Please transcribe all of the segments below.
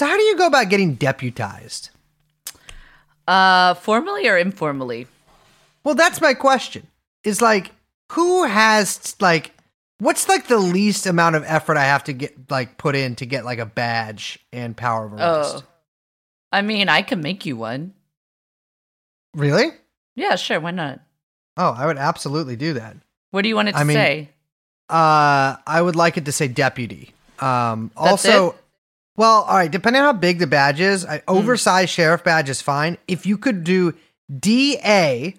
So how do you go about getting deputized? Uh, formally or informally? Well, that's my question. Is like who has like what's like the least amount of effort I have to get like put in to get like a badge and power of arrest? Oh, I mean, I can make you one. Really? Yeah, sure. Why not? Oh, I would absolutely do that. What do you want it to I mean, say? Uh, I would like it to say deputy. Um, That's also, it? Well, all right. Depending on how big the badge is, I, Hmm. oversized sheriff badge is fine. If you could do D A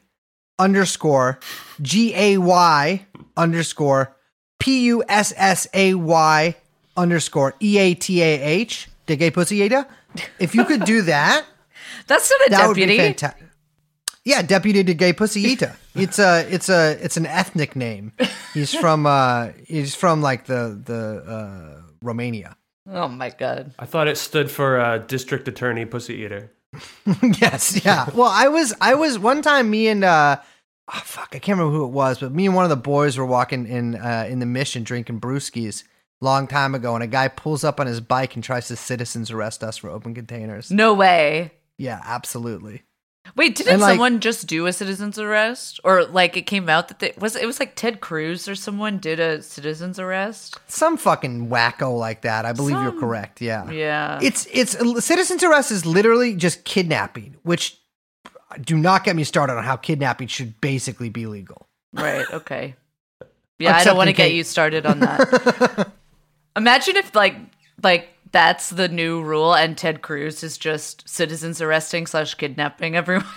underscore G A Y underscore P U S S A Y underscore E A T A H, the gay pussy Ada. If you could do that, That's not a that would be deputy. Yeah, deputy to gay pussy Ita. It's a it's a it's an ethnic name. He's from uh he's from like the the uh Romania. Oh my god. I thought it stood for uh, District Attorney Pussy Eater. yes, yeah. Well, I was I was one time me and uh oh, fuck, I can't remember who it was, but me and one of the boys were walking in uh in the mission drinking brewskis long time ago and a guy pulls up on his bike and tries to citizens arrest us for open containers. No way. Yeah, absolutely. Wait, didn't like- someone just do a citizen's arrest, or like it came out that they was it was like Ted Cruz or someone did a citizen's arrest? Some fucking wacko like that. I believe you're correct. Yeah. Yeah. It's it's citizen's arrest is literally just kidnapping, which do not get me started on how kidnapping should basically be legal. Right. Okay. Yeah, I don't want to get you started on that. Imagine if like like that's the new rule, and Ted Cruz is just citizens arresting slash kidnapping everyone.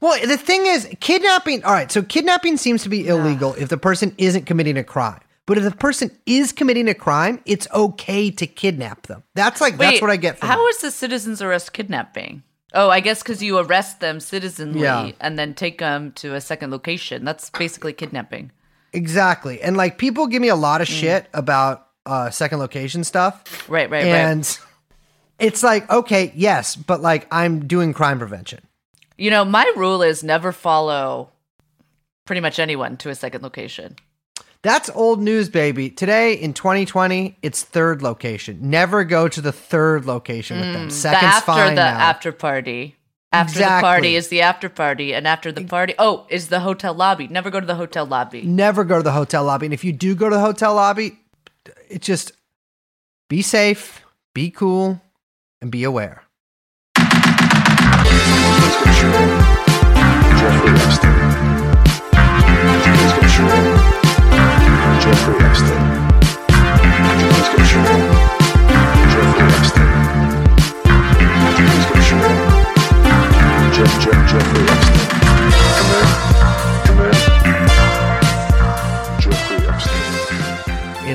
Well, the thing is, kidnapping. All right, so kidnapping seems to be illegal if the person isn't committing a crime. But if the person is committing a crime, it's okay to kidnap them. That's like that's what I get from How it. is the citizens arrest kidnapping? Oh, I guess because you arrest them citizenly Yeah. and then take them to a second location. That's basically kidnapping. exactly. And like people give me a lot of Mm. shit about uh second location stuff. Right, right, right. and it's like, okay, yes, but like I'm doing crime prevention. You know, my rule is never follow pretty much anyone to a second location. That's old news, baby. Today in 2020, it's third location. Never go to the third location with them. The Second's after fine the now. after party. After the party is the after party, and after the party, oh, is the hotel lobby. Never go to the hotel lobby. Never go to the hotel lobby. And if you do go to the hotel lobby, it just be safe, be cool, and be aware. Jeffrey Epstein. Jeff, Jeff, Jeffrey Epstein.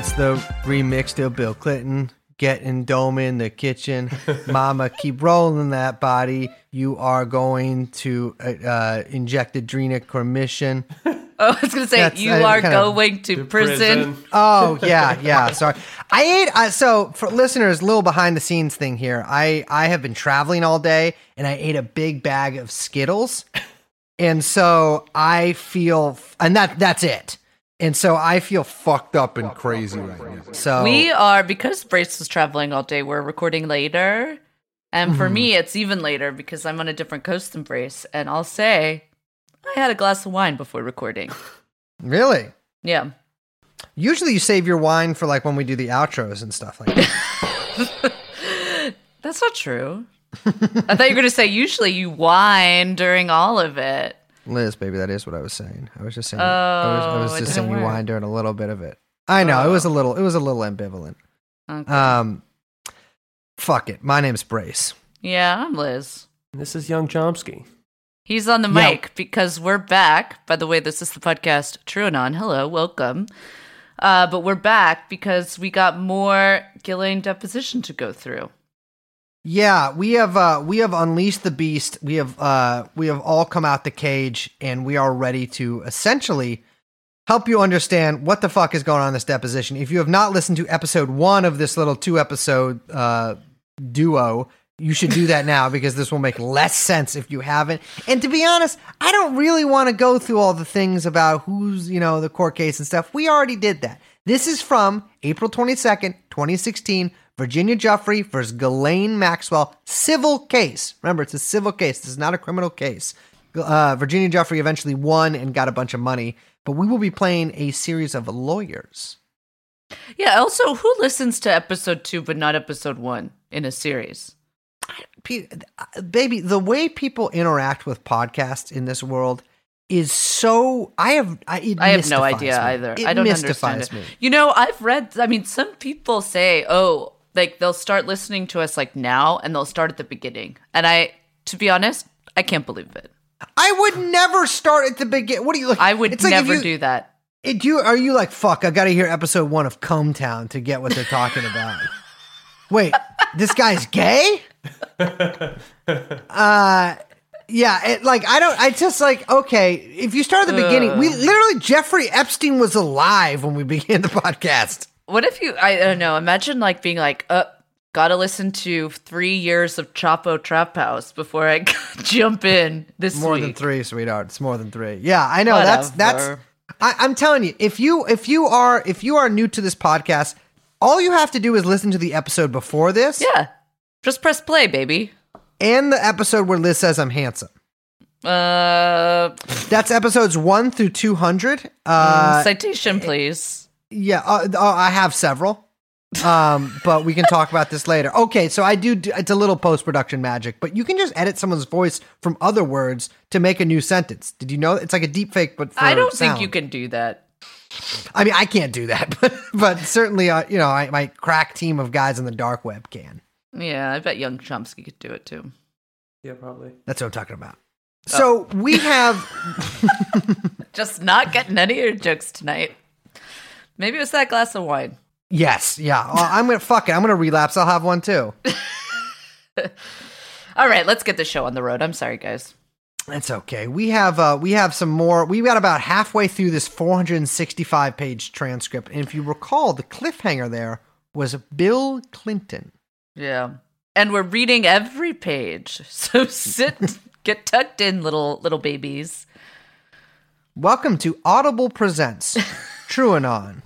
It's the remix to Bill Clinton. Getting dome in the kitchen. Mama, keep rolling that body. You are going to uh, uh, inject adrenochromation. Oh, I was going to say, That's- you I are kind of- going to, prison. Oh yeah, yeah. Sorry, I ate. Uh, so for listeners, little behind the scenes thing here. I I have been traveling all day, and I ate a big bag of Skittles, and so I feel, and that that's it. And so I feel fucked up and crazy right now. So We are, because Brace was traveling all day, we're recording later. And for Mm-hmm. me, it's even later because I'm on a different coast than Brace. And I'll say, I had a glass of wine before recording. really, Yeah. usually you save your wine for like when we do the outros and stuff like that. That's not true. I thought you were going to say, usually you whine during all of it. Liz, baby, that is what I was saying. I was just saying. Oh, I was, I Oh, was it just didn't saying you work. whined during a little bit of it. I know it was a Oh. little. It was a little ambivalent. Okay. Um, fuck it. My name's Brace. yeah, I'm Liz. This is Young Chomsky. He's on the Yeah. mic because we're back. By the way, this is the podcast TrueAnon. Hello, welcome. Uh, but we're back because we got more Ghislaine deposition to go through. Yeah, we have uh we have unleashed the beast. We have uh we have all come out the cage and we are ready to essentially help you understand what the fuck is going on in this deposition. If you have not listened to episode 1 of this little two episode uh duo, you should do that now because this will make less sense if you haven't. And to be honest, I don't really want to go through all the things about who's, you know, the court case and stuff. We already did that. This is from April 22nd, 2016 Virginia Giuffre versus Ghislaine Maxwell civil case. Remember, it's a civil case. This is not a criminal case. Uh, Virginia Giuffre eventually won and got a bunch of money, but we will be playing a series of lawyers. Yeah. Also, who listens to episode two but not episode one in a series? Baby, the way people interact with podcasts in this world is so. I have. I, I have no idea me. either. It I don't mystifies understand it. me. You know, I've read. I mean, some people say, "Oh, like they'll start listening to us like now, and they'll start at the beginning." And I, to be honest, I can't believe it. I would never start at the beginning. What do you like? I would it's like never you- do that. It, you are you like fuck? I got to hear episode one of Cum Town to get what they're talking about. Wait, this guy's gay? Uh, yeah. It, like I don't. I just like okay. If you start at the beginning, we literally Jeffrey Epstein was alive when we began the podcast. What if you? I don't know. Imagine like being like, "Uh, gotta listen to three years of Chapo Trap House before I jump in this More week." than three, sweetheart. It's more than three. Yeah, I know. That's that's. I, I'm telling you, if you if you are if you are new to this podcast, all you have to do is listen to the episode before this Yeah, just press play, baby. and the episode where Liz says I'm handsome. Uh, That's episodes one through two hundred. Uh, citation, please. Yeah, uh, uh, I have several, um, but we can talk about this later. Okay, so I do. do- It's a little post production magic, but you can just edit someone's voice from other words to make a new sentence. Did you know? It's like a deep fake, but for I don't sound. think you can do that. I mean, I can't do that, but but certainly, uh, you know, I, my crack team of guys in the dark web can. Yeah, I bet young Chomsky could do it too. Yeah, probably. That's what I'm talking about. So we have Just not getting any of your jokes tonight. Maybe it was that glass of wine. yes, yeah. Uh, I'm gonna fuck it. I'm gonna relapse. I'll have one too. All right, let's get the show on the road. I'm sorry, guys. That's okay. We have uh we have some more. We got about halfway through this 465 page transcript, and if you recall, the cliffhanger there was Bill Clinton. Yeah. And we're reading every page. So sit, get tucked in, little little babies. Welcome to Audible Presents True TrueAnon.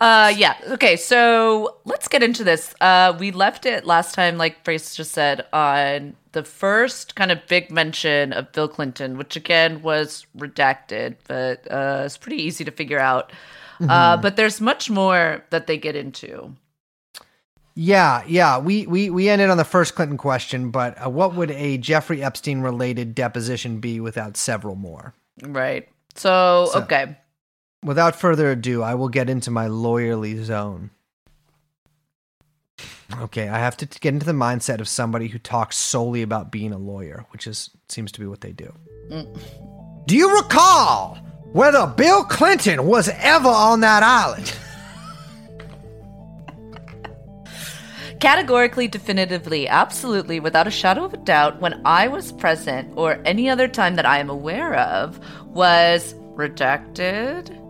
Uh yeah. Okay, so let's get into this. Uh we left it last time, like Brace just said, on the first kind of big mention of Bill Clinton, which again was redacted, but uh it's pretty easy to figure out. Uh but there's much more that they get into. Yeah, yeah. We we we ended on the first Clinton question, but uh, what would a Jeffrey Epstein related deposition be without several more? Right. So, So- okay. Without further ado, I will get into my lawyerly zone. Okay, I have to get into the mindset of somebody who talks solely about being a lawyer, which is seems to be what they do. Mm. Do you recall whether Bill Clinton was ever on that island? Categorically, definitively, absolutely, without a shadow of a doubt, when I was present or any other time that I am aware of was redacted.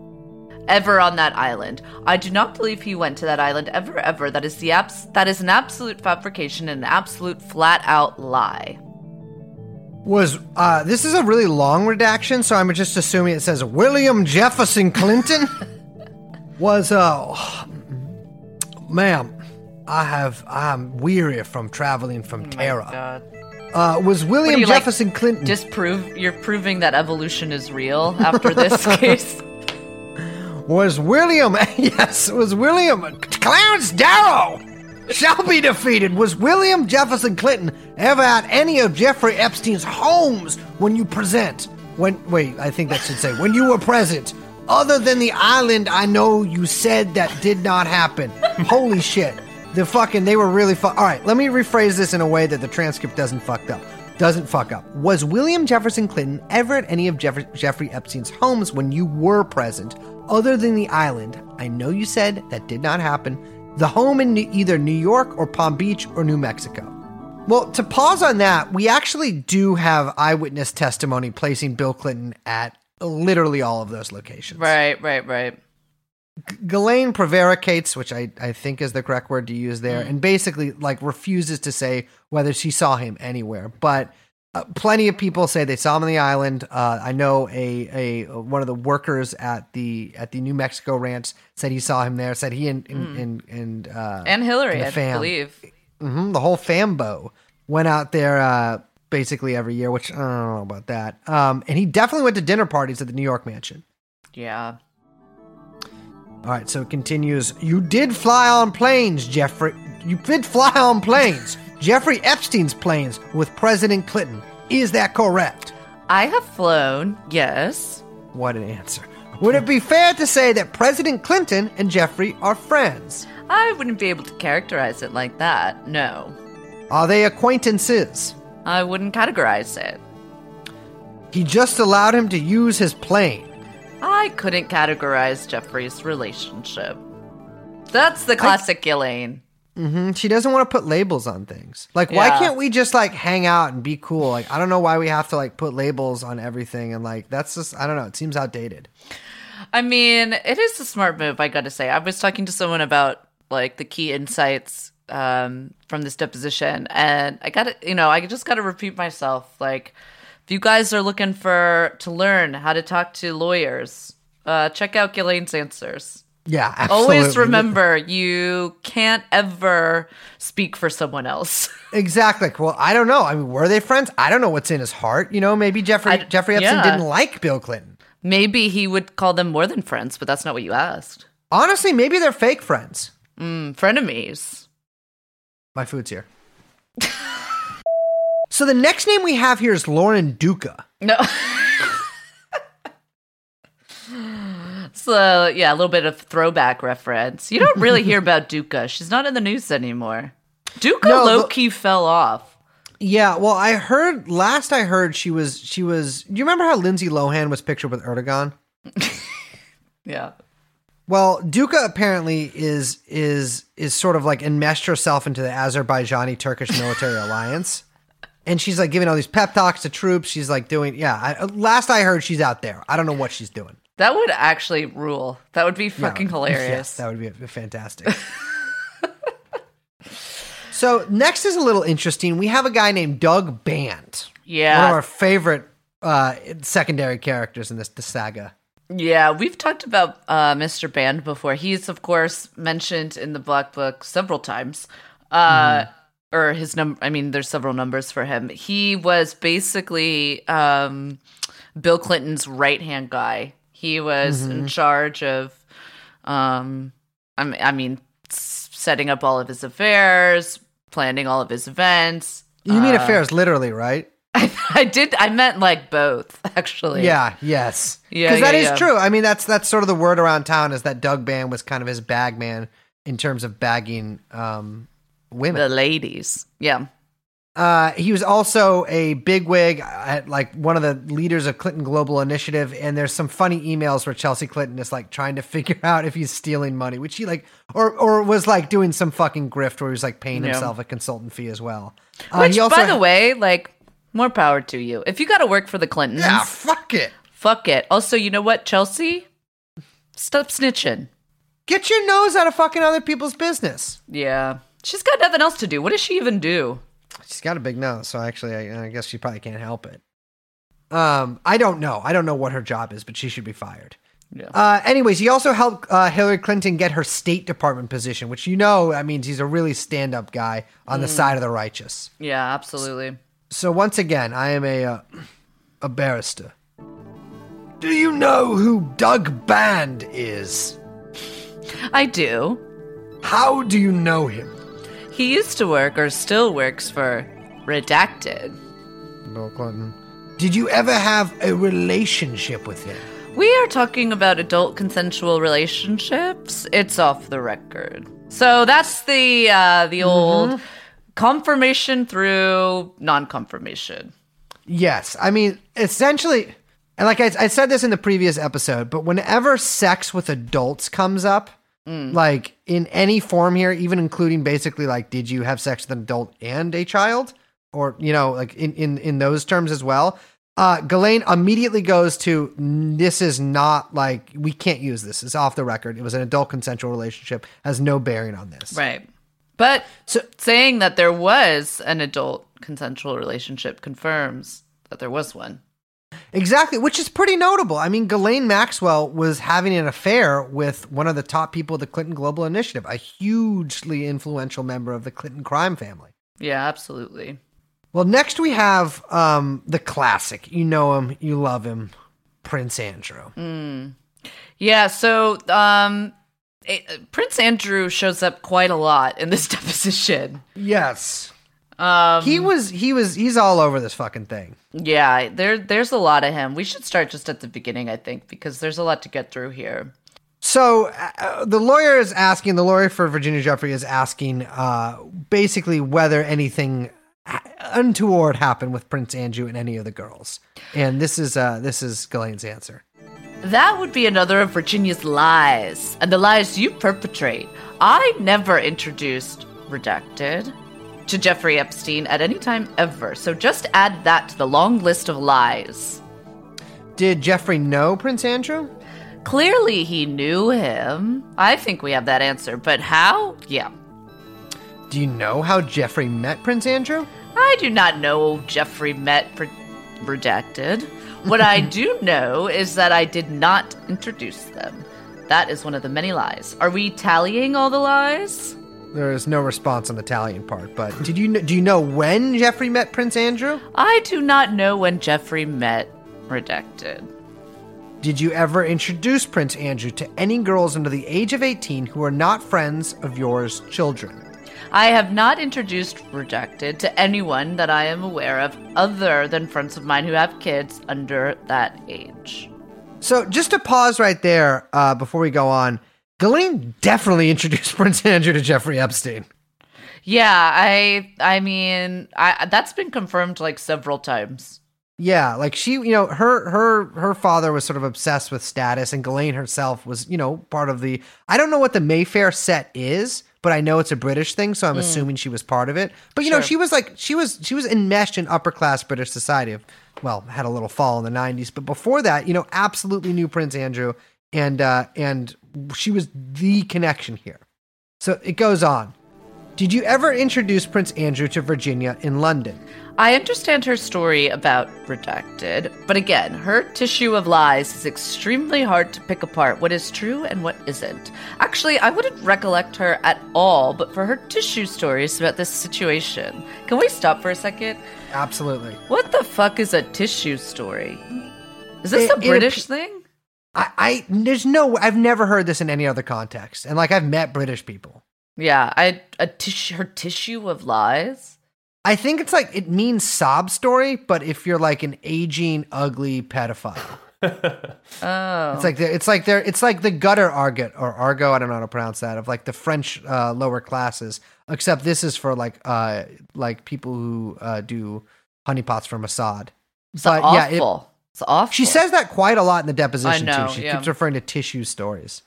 Ever on that island. I do not believe he went to that island ever, ever. That is the abs- that is an absolute fabrication and an absolute flat out lie. Was uh, this is a really long redaction, so I'm just assuming it says William Jefferson Clinton was uh, ma'am. I have I'm weary from traveling from terror. God. Uh, was William you, like, Jefferson Clinton? Disprove you're proving that evolution is real after this case. Was William? yes, was William Clarence Darrow shall be defeated. Was William Jefferson Clinton ever at any of Jeffrey Epstein's homes when you present? When wait, I think that should say when you were present. Other than the island, I know you said that did not happen. Holy shit. The fucking they were really fu- All right, let me rephrase this in a way that the transcript doesn't fucked up. Doesn't fuck up. Was William Jefferson Clinton ever at any of Jeff- Jeffrey Epstein's homes when you were present, other than the island? I know you said that did not happen. The home in New- either New York or Palm Beach or New Mexico. Well, to pause on that, we actually do have eyewitness testimony placing Bill Clinton at literally all of those locations. right, right, right. Ghislaine prevaricates, which I, I think is the correct word to use there, Mm. and basically like refuses to say whether she saw him anywhere. But uh, plenty of people say they saw him on the island. Uh, I know a, a one of the workers at the at the New Mexico ranch said he saw him there. Said he and and and, and, uh, And Hillary, the I fam. believe. Mhm, the whole fambo went out there uh, basically every year, which I don't know about that. Um, and he definitely went to dinner parties at the New York mansion. Yeah. All right, so it continues. You did fly on planes, Jeffrey. You did fly on planes. Jeffrey Epstein's planes with President Clinton. Is that correct? I have flown, yes. What an answer. Would it be fair to say that President Clinton and Jeffrey are friends? I wouldn't be able to characterize it like that, no. Are they acquaintances? I wouldn't categorize it. He just allowed him to use his plane. I couldn't categorize Jeffrey's relationship. That's the classic Ghislaine. Hmm She doesn't want to put labels on things. Like, why can't we just like hang out and be cool? Like, I don't know why we have to like put labels on everything. And like, that's just, I don't know. It seems outdated. I mean, it is a smart move, I gotta say. I was talking to someone about like the key insights um, from this deposition, and I gotta, you know, I just gotta repeat myself. Like, if you guys are looking for to learn how to talk to lawyers, uh, check out Ghislaine's answers. Yeah, absolutely. Always remember, you can't ever speak for someone else. Exactly. Well, I don't know. I mean, were they friends? I don't know what's in his heart. You know, maybe Jeffrey I- Jeffrey Epstein yeah. didn't like Bill Clinton. Maybe he would call them more than friends, but that's not what you asked. Honestly, maybe they're fake friends. Mm, frenemies. My food's here. so the next name we have here is Lauren Duca. No. so yeah, a little bit of throwback reference. You don't really hear about Duca. She's not in the news anymore. Duca No, low the- key fell off. Yeah, well, I heard last I heard she was she was. Do you remember how Lindsay Lohan was pictured with Erdogan? Yeah. Well, Duca apparently is is is sort of like enmeshed herself into the Azerbaijani Turkish military alliance, and she's like giving all these pep talks to troops. She's like doing yeah. I, last I heard, she's out there. I don't know what she's doing. That would actually rule. That would be fucking Yeah, hilarious. Yes, that would be fantastic. so next is a little interesting. We have a guy named Doug Band. Yeah. one of our favorite uh, secondary characters in this, this saga. Yeah, we've talked about uh, Mr. Band before. He's, of course, mentioned in the Black Book several times. Uh, Or his number, I mean, there's several numbers for him. He was basically um, Bill Clinton's right hand guy. He was in charge of, um, I mean, I mean, setting up all of his affairs, planning all of his events. You mean Uh, affairs, literally, right? I did, I meant like both, actually. Yeah. Yes. Yeah, Because that yeah, is true. I mean, that's that's sort of the word around town is that Doug Band was kind of his bag man in terms of bagging um, women. The ladies. Yeah. Uh, he was also a bigwig at like one of the leaders of Clinton Global Initiative, and there's some funny emails where Chelsea Clinton is like trying to figure out if he's stealing money, which he like, or or was like doing some fucking grift where he was like paying Yeah. himself a consultant fee as well. Uh, Which, also by the ha- way, like, more power to you. If you got to work for the Clintons, yeah, fuck it. fuck it. Also, you know what, Chelsea? Stop snitching. Get your nose out of fucking other people's business. Yeah. She's got nothing else to do. What does she even do? She's got a big nose, so actually, I, I guess she probably can't help it. Um, I don't know. I don't know what her job is, but she should be fired. Yeah. Uh, anyways, he also helped uh, Hillary Clinton get her State Department position, which you know, that means he's a really stand-up guy on the side of the righteous. Yeah, absolutely. So once again, I am a uh, a barrister. Do you know who Doug Band is? I do. How do you know him? He used to work or still works for Redacted. Bill Clinton. Did you ever have a relationship with him? We are talking about adult consensual relationships. It's off the record. So that's the uh, the old confirmation through non-confirmation. Yes, I mean essentially, and like I, I said this in the previous episode, but whenever sex with adults comes up, like in any form here, even including basically like, did you have sex with an adult and a child, or you know, like in in in those terms as well. Uh, Ghislaine immediately goes to this is not like we can't use this. It's off the record. It was an adult consensual relationship. Has no bearing on this. Right. But So- saying that there was an adult consensual relationship confirms that there was one. Exactly, which is pretty notable. I mean, Ghislaine Maxwell was having an affair with one of the top people of the Clinton Global Initiative, a hugely influential member of the Clinton crime family. Yeah, absolutely. Well, next we have um, the classic. You know him, you love him, Prince Andrew. Yeah, so um, it, Prince Andrew shows up quite a lot in this deposition. Yes. Um, He was he was he's all over this fucking thing. Yeah, there there's a lot of him. We should start just at the beginning, I think, because there's a lot to get through here. So uh, the lawyer is asking, the lawyer for Virginia Giuffre is asking, uh, basically whether anything untoward happened with Prince Andrew and any of the girls, and this is uh, this is Ghislaine's answer. That would be another of Virginia's lies, and the lies you perpetrate. I never introduced Redacted to Jeffrey Epstein at any time ever, so just add that to the long list of lies. Did Jeffrey know Prince Andrew? Clearly, he knew him. I think we have that answer, but how? Yeah. Do you know how Jeffrey met Prince Andrew? I do not know Jeffrey met Pre- Redacted. What I do know is that I did not introduce them. That is one of the many lies. Are we tallying all the lies? There is no response on the Italian part, but did you do you know when Jeffrey met Prince Andrew? I do not know when Jeffrey met Redacted. Did you ever introduce Prince Andrew to any girls under the age of 18 who are not friends of yours children? I have not introduced Redacted to anyone that I am aware of other than friends of mine who have kids under that age. So just to pause right there uh, before we go on, Ghislaine definitely introduced Prince Andrew to Jeffrey Epstein. Yeah, I I mean, I that's been confirmed like several times. Yeah, like she, you know, her her her father was sort of obsessed with status, and Ghislaine herself was, you know, part of the. I don't know what the Mayfair set is, but I know it's a British thing, so I'm hmm. assuming she was part of it. But you know, she was like she was she was enmeshed in upper class British society. Well, had a little fall in the '90s, but before that, you know, absolutely knew Prince Andrew, and uh, and she was the connection here. So it goes on. Did you ever introduce Prince Andrew to Virginia in London? I understand her story about Redacted, but again, her tissue of lies is extremely hard to pick apart what is true and what isn't. Actually, I wouldn't recollect her at all, but for her tissue stories about this situation. Can we stop for a second? Absolutely. What the fuck is a tissue story? Is this It- a British appe- thing? I, I there's no I've never heard this in any other context. And like I've met British people. Yeah, I a tissue her tissue of lies. I think it's like it means sob story, but if you're like an aging, ugly pedophile. Oh, It's like the, it's like they're it's like the gutter argot or argo, I don't know how to pronounce that, of like the French uh, lower classes. Except this is for like uh like people who uh, do honeypots for Mossad. it's but awful. yeah, it- it's awful. She says that quite a lot in the deposition know, too. She yeah. keeps referring to tissue stories.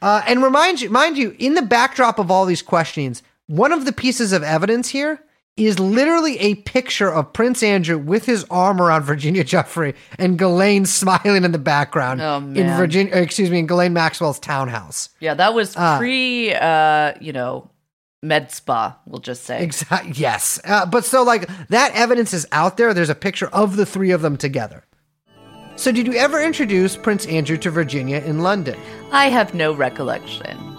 Uh, and remind you, mind you, in the backdrop of all these questionings, one of the pieces of evidence here is literally a picture of Prince Andrew with his arm around Virginia Giuffre and Ghislaine smiling in the background Oh, in. Virginia. Excuse me, in Ghislaine Maxwell's townhouse. Yeah, that was Ah. pre, uh, you know, med spa. We'll just say. Exactly. Yes, uh, but so like that evidence is out there. There's a picture of the three of them together. So, did you ever introduce Prince Andrew to Virginia in London? I have no recollection.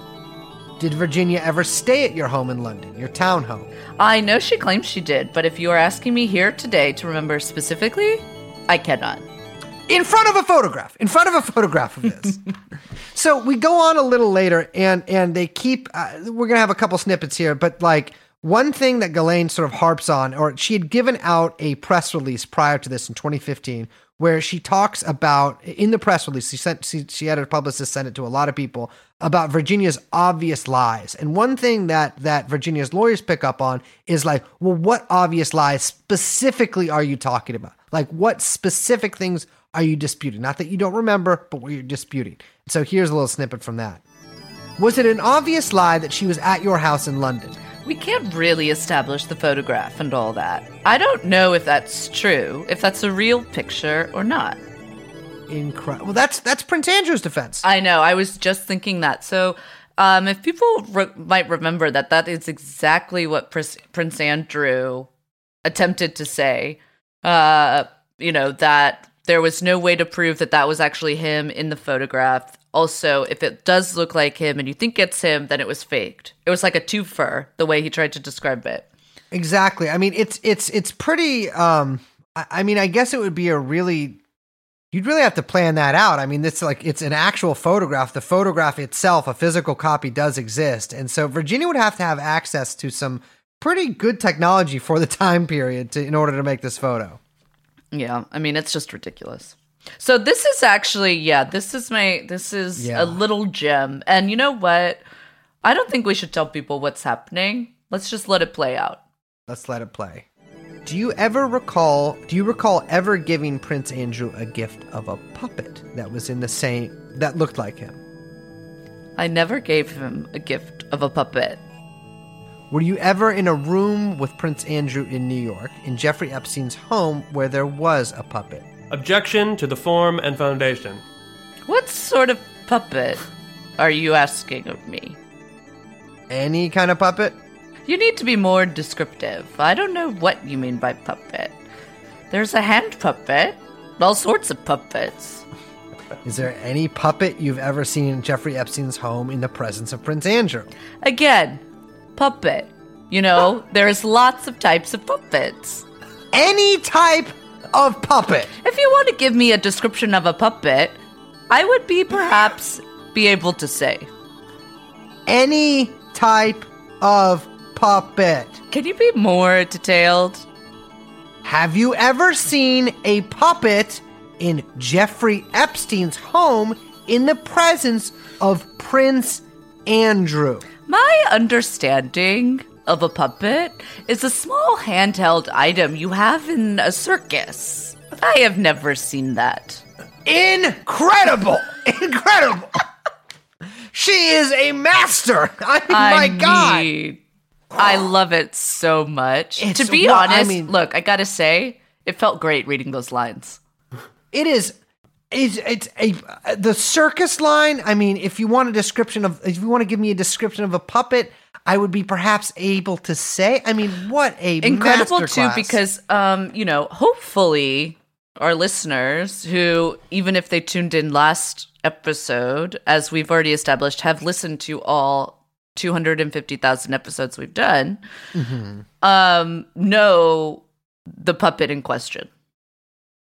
Did Virginia ever stay at your home in London, your townhome? I know she claims she did, but if you are asking me here today to remember specifically, I cannot. In front of a photograph, in front of a photograph of this. so we go on a little later, and and they keep. Uh, we're gonna have a couple snippets here, but like one thing that Ghislaine sort of harps on, or she had given out a press release prior to this in 2015, where she talks about in the press release. She sent she, she had her publicist send it to a lot of people about Virginia's obvious lies. And one thing that that Virginia's lawyers pick up on is like, well, what obvious lies specifically are you talking about? Like, what specific things are you disputing? Not that you don't remember, but what you're disputing. So here's a little snippet from that. Was it an obvious lie that she was at your house in London? We can't really establish the photograph and all that. I don't know if that's true, if that's a real picture or not. Incredible. Well, that's that's Prince Andrew's defense. I know. I was just thinking that. So, um, if people re- might remember that, that is exactly what Prince, Prince Andrew attempted to say, uh, you know, that there was no way to prove that that was actually him in the photograph. Also, if it does look like him and you think it's him, then it was faked. It was like a twofer, the way he tried to describe it. Exactly. I mean, it's it's it's pretty. Um, I, I mean, I guess it would be a really. You'd really have to plan that out. I mean, it's like it's an actual photograph. The photograph itself, a physical copy, does exist, and so Virginia would have to have access to some pretty good technology for the time period to in order to make this photo. Yeah, I mean it's just ridiculous. So this is actually yeah, this is my this is Yeah. a little gem. And you know what? I don't think we should tell people what's happening. Let's just let it play out. Let's let it play. Do you ever recall? Do you recall ever giving Prince Andrew a gift of a puppet that was in the same that looked like him? I never gave him a gift of a puppet. Were you ever in a room with Prince Andrew in New York, in Jeffrey Epstein's home, where there was a puppet? Objection to the form and foundation. What sort of puppet are you asking of me? Any kind of puppet? You need to be more descriptive. I don't know what you mean by puppet. There's a hand puppet, all sorts of puppets. Is there any puppet you've ever seen in Jeffrey Epstein's home in the presence of Prince Andrew? Again, puppet. You know, there's lots of types of puppets. Any type of puppet. If you want to give me a description of a puppet, I would be perhaps be able to say. Any type of puppet. Can you be more detailed? Have you ever seen a puppet in Jeffrey Epstein's home in the presence of Prince Andrew? My understanding of a puppet is a small handheld item you have in a circus. I have never seen that. Incredible! Incredible! she is a master! I mean, my I God! mean, I love it so much. It's- to be well, I honest, mean- look, I gotta say, it felt great reading those lines. It is. It's, it's a uh, the circus line. I mean, if you want a description of, if you want to give me a description of a puppet, I would be perhaps able to say. I mean, what a incredible too because um you know hopefully our listeners who even if they tuned in last episode as we've already established have listened to all 250,000 episodes we've done Mm-hmm. um know the puppet in question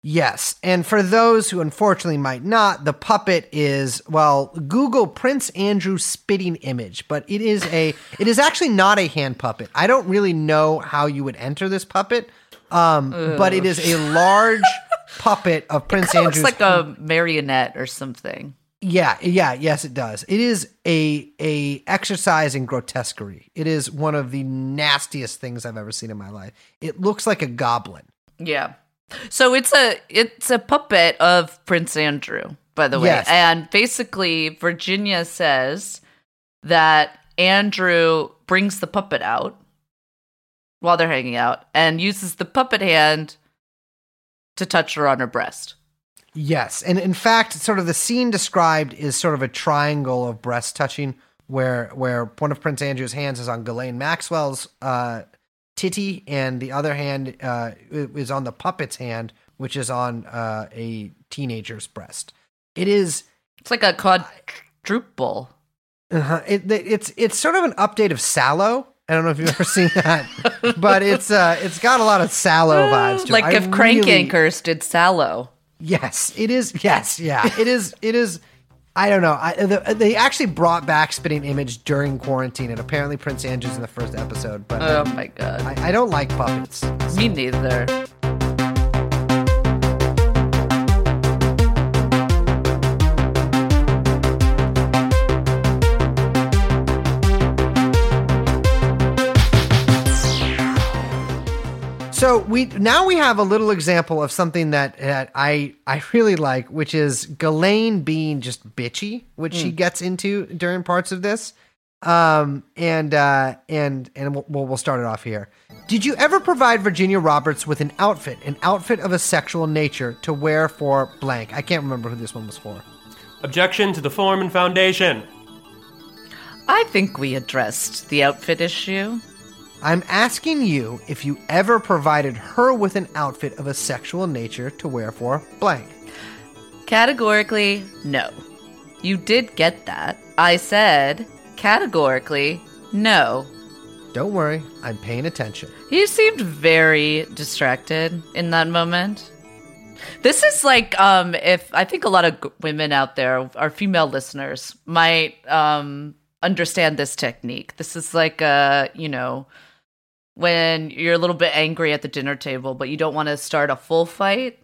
Yes. And for those who unfortunately might not, the puppet is, well, Google Prince Andrew spitting image, but it is a, it is actually not a hand puppet. I don't really know how you would enter this puppet, um, but it is a large puppet of Prince Andrew's. looks like a marionette or something yeah, yeah, yes, it does. It is a a exercise in grotesquerie. It is one of the nastiest things I've ever seen in my life. It looks like a goblin. yeah so it's a it's a puppet of prince andrew by the way. Yes. and basically virginia says that andrew brings the puppet out while they're hanging out and uses the puppet hand to touch her on her breast. Yes, and in fact, sort of the scene described is sort of a triangle of breast touching, where where one of Prince Andrew's hands is on Ghislaine Maxwell's uh, titty, and the other hand uh, is on the puppet's hand, which is on uh, a teenager's breast. It is. it's like a quadruple Uh, it, it's it's sort of an update of Salò. I don't know if you've ever seen that, but it's uh it's got a lot of Salò vibes. To it. like I if crank really- anchors did Salò Yes, it is. Yes, yeah, it is. It is. I don't know. I, the, they actually brought back spitting image during quarantine, and apparently Prince Andrew's in the first episode. But oh my god I, I don't like puppets. me neither So we now we have a little example of something that, that I I really like, which is Ghislaine being just bitchy, which she gets into during parts of this. Um and uh and and we'll, we'll we'll start it off here. Did you ever provide Virginia Roberts with an outfit, an outfit of a sexual nature to wear for blank? I can't remember who this one was for. Objection to the form and foundation. i think we addressed the outfit issue I'm asking you if you ever provided her with an outfit of a sexual nature to wear for blank. Categorically, no. You did get that. I said, categorically, no. Don't worry, I'm paying attention. He seemed very distracted in that moment. This is like um if I think a lot of g- women out there, our female listeners, might um understand this technique. This is like a, you know, when you're a little bit angry at the dinner table, but you don't want to start a full fight,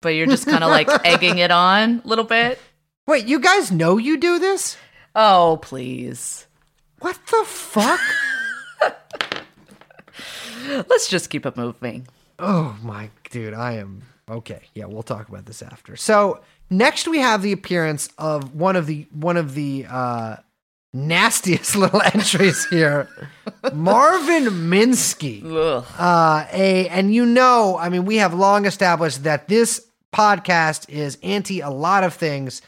but you're just kind of like egging it on a little bit. Wait, you guys know you do this? Oh, please. What the fuck? Let's just keep it moving. Oh my dude, I am okay. Yeah, we'll talk about this after. So next we have the appearance of one of the one of the uh nastiest little entries here. Marvin Minsky. Uh a and you know, I mean, we have long established that this podcast is anti a lot of things.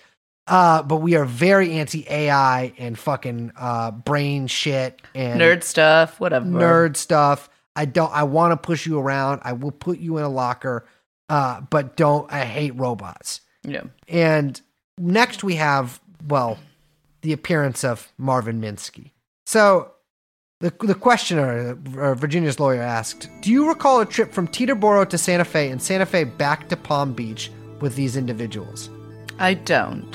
Uh, but we are very anti AI and fucking uh brain shit and Nerd stuff, whatever. nerd stuff. I don't. I want to push you around. I will put you in a locker. Uh, but don't. I hate robots. Yeah. And next we have well, the appearance of Marvin Minsky. So the the questioner, uh, Virginia's lawyer, asked, "Do you recall a trip from Teterboro to Santa Fe and Santa Fe back to Palm Beach with these individuals?" I don't.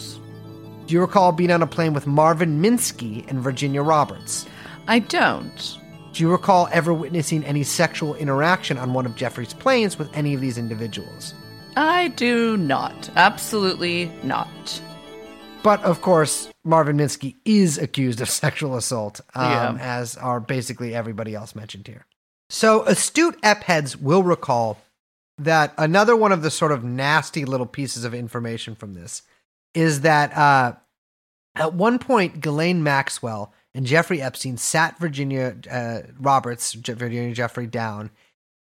Do you recall being on a plane with Marvin Minsky and Virginia Roberts? I don't. Do you recall ever witnessing any sexual interaction on one of Jeffrey's planes with any of these individuals? I do not. Absolutely not. But of course, Marvin Minsky is accused of sexual assault, um, Yeah. as are basically everybody else mentioned here. So, astute EP heads will recall that another one of the sort of nasty little pieces of information from this is that uh, at one point, Ghislaine Maxwell and Jeffrey Epstein sat Virginia uh, Roberts, Virginia Giuffre, down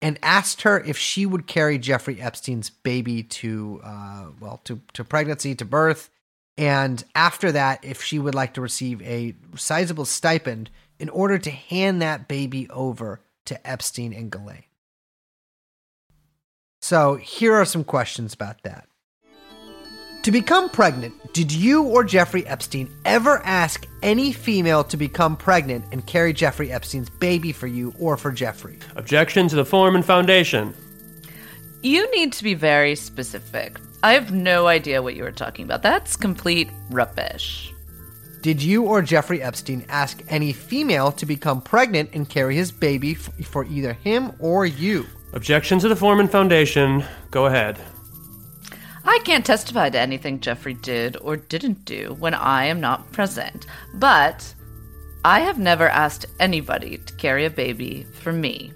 and asked her if she would carry Jeffrey Epstein's baby to, uh, well, to, to pregnancy, to birth. And after that, if she would like to receive a sizable stipend in order to hand that baby over to Epstein and Ghislaine. So here are some questions about that. To become pregnant, did you or Jeffrey Epstein ever ask any female to become pregnant and carry Jeffrey Epstein's baby for you or for Jeffrey? Objection to the form and foundation. You need to be very specific. I have no idea what you were talking about. That's complete rubbish. Did you or Jeffrey Epstein ask any female to become pregnant and carry his baby f- for either him or you? Objection to the Foreman foundation. Go ahead. I can't testify to anything Jeffrey did or didn't do when I am not present, but I have never asked anybody to carry a baby for me.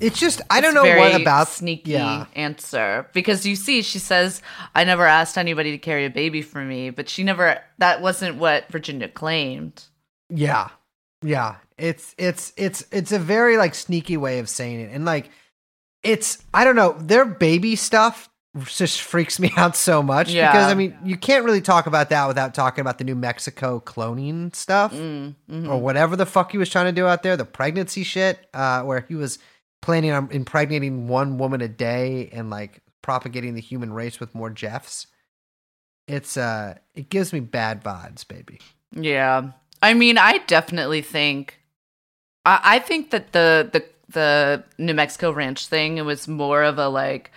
It's just I don't know what about sneaky Yeah, answer because you see, she says, "I never asked anybody to carry a baby for me," but she never. That wasn't what Virginia claimed. yeah, yeah. It's it's it's it's a very like sneaky way of saying it, and like it's I don't know their baby stuff just freaks me out so much Yeah. because I mean you can't really talk about that without talking about the New Mexico cloning stuff Mm, mhm. or whatever the fuck he was trying to do out there, the pregnancy shit, uh, where he was planning on impregnating one woman a day and like propagating the human race with more Jeffs. It's uh, it gives me bad vibes, baby. Yeah, I mean, I definitely think, I, I think that the the the New Mexico ranch thing it was more of a like,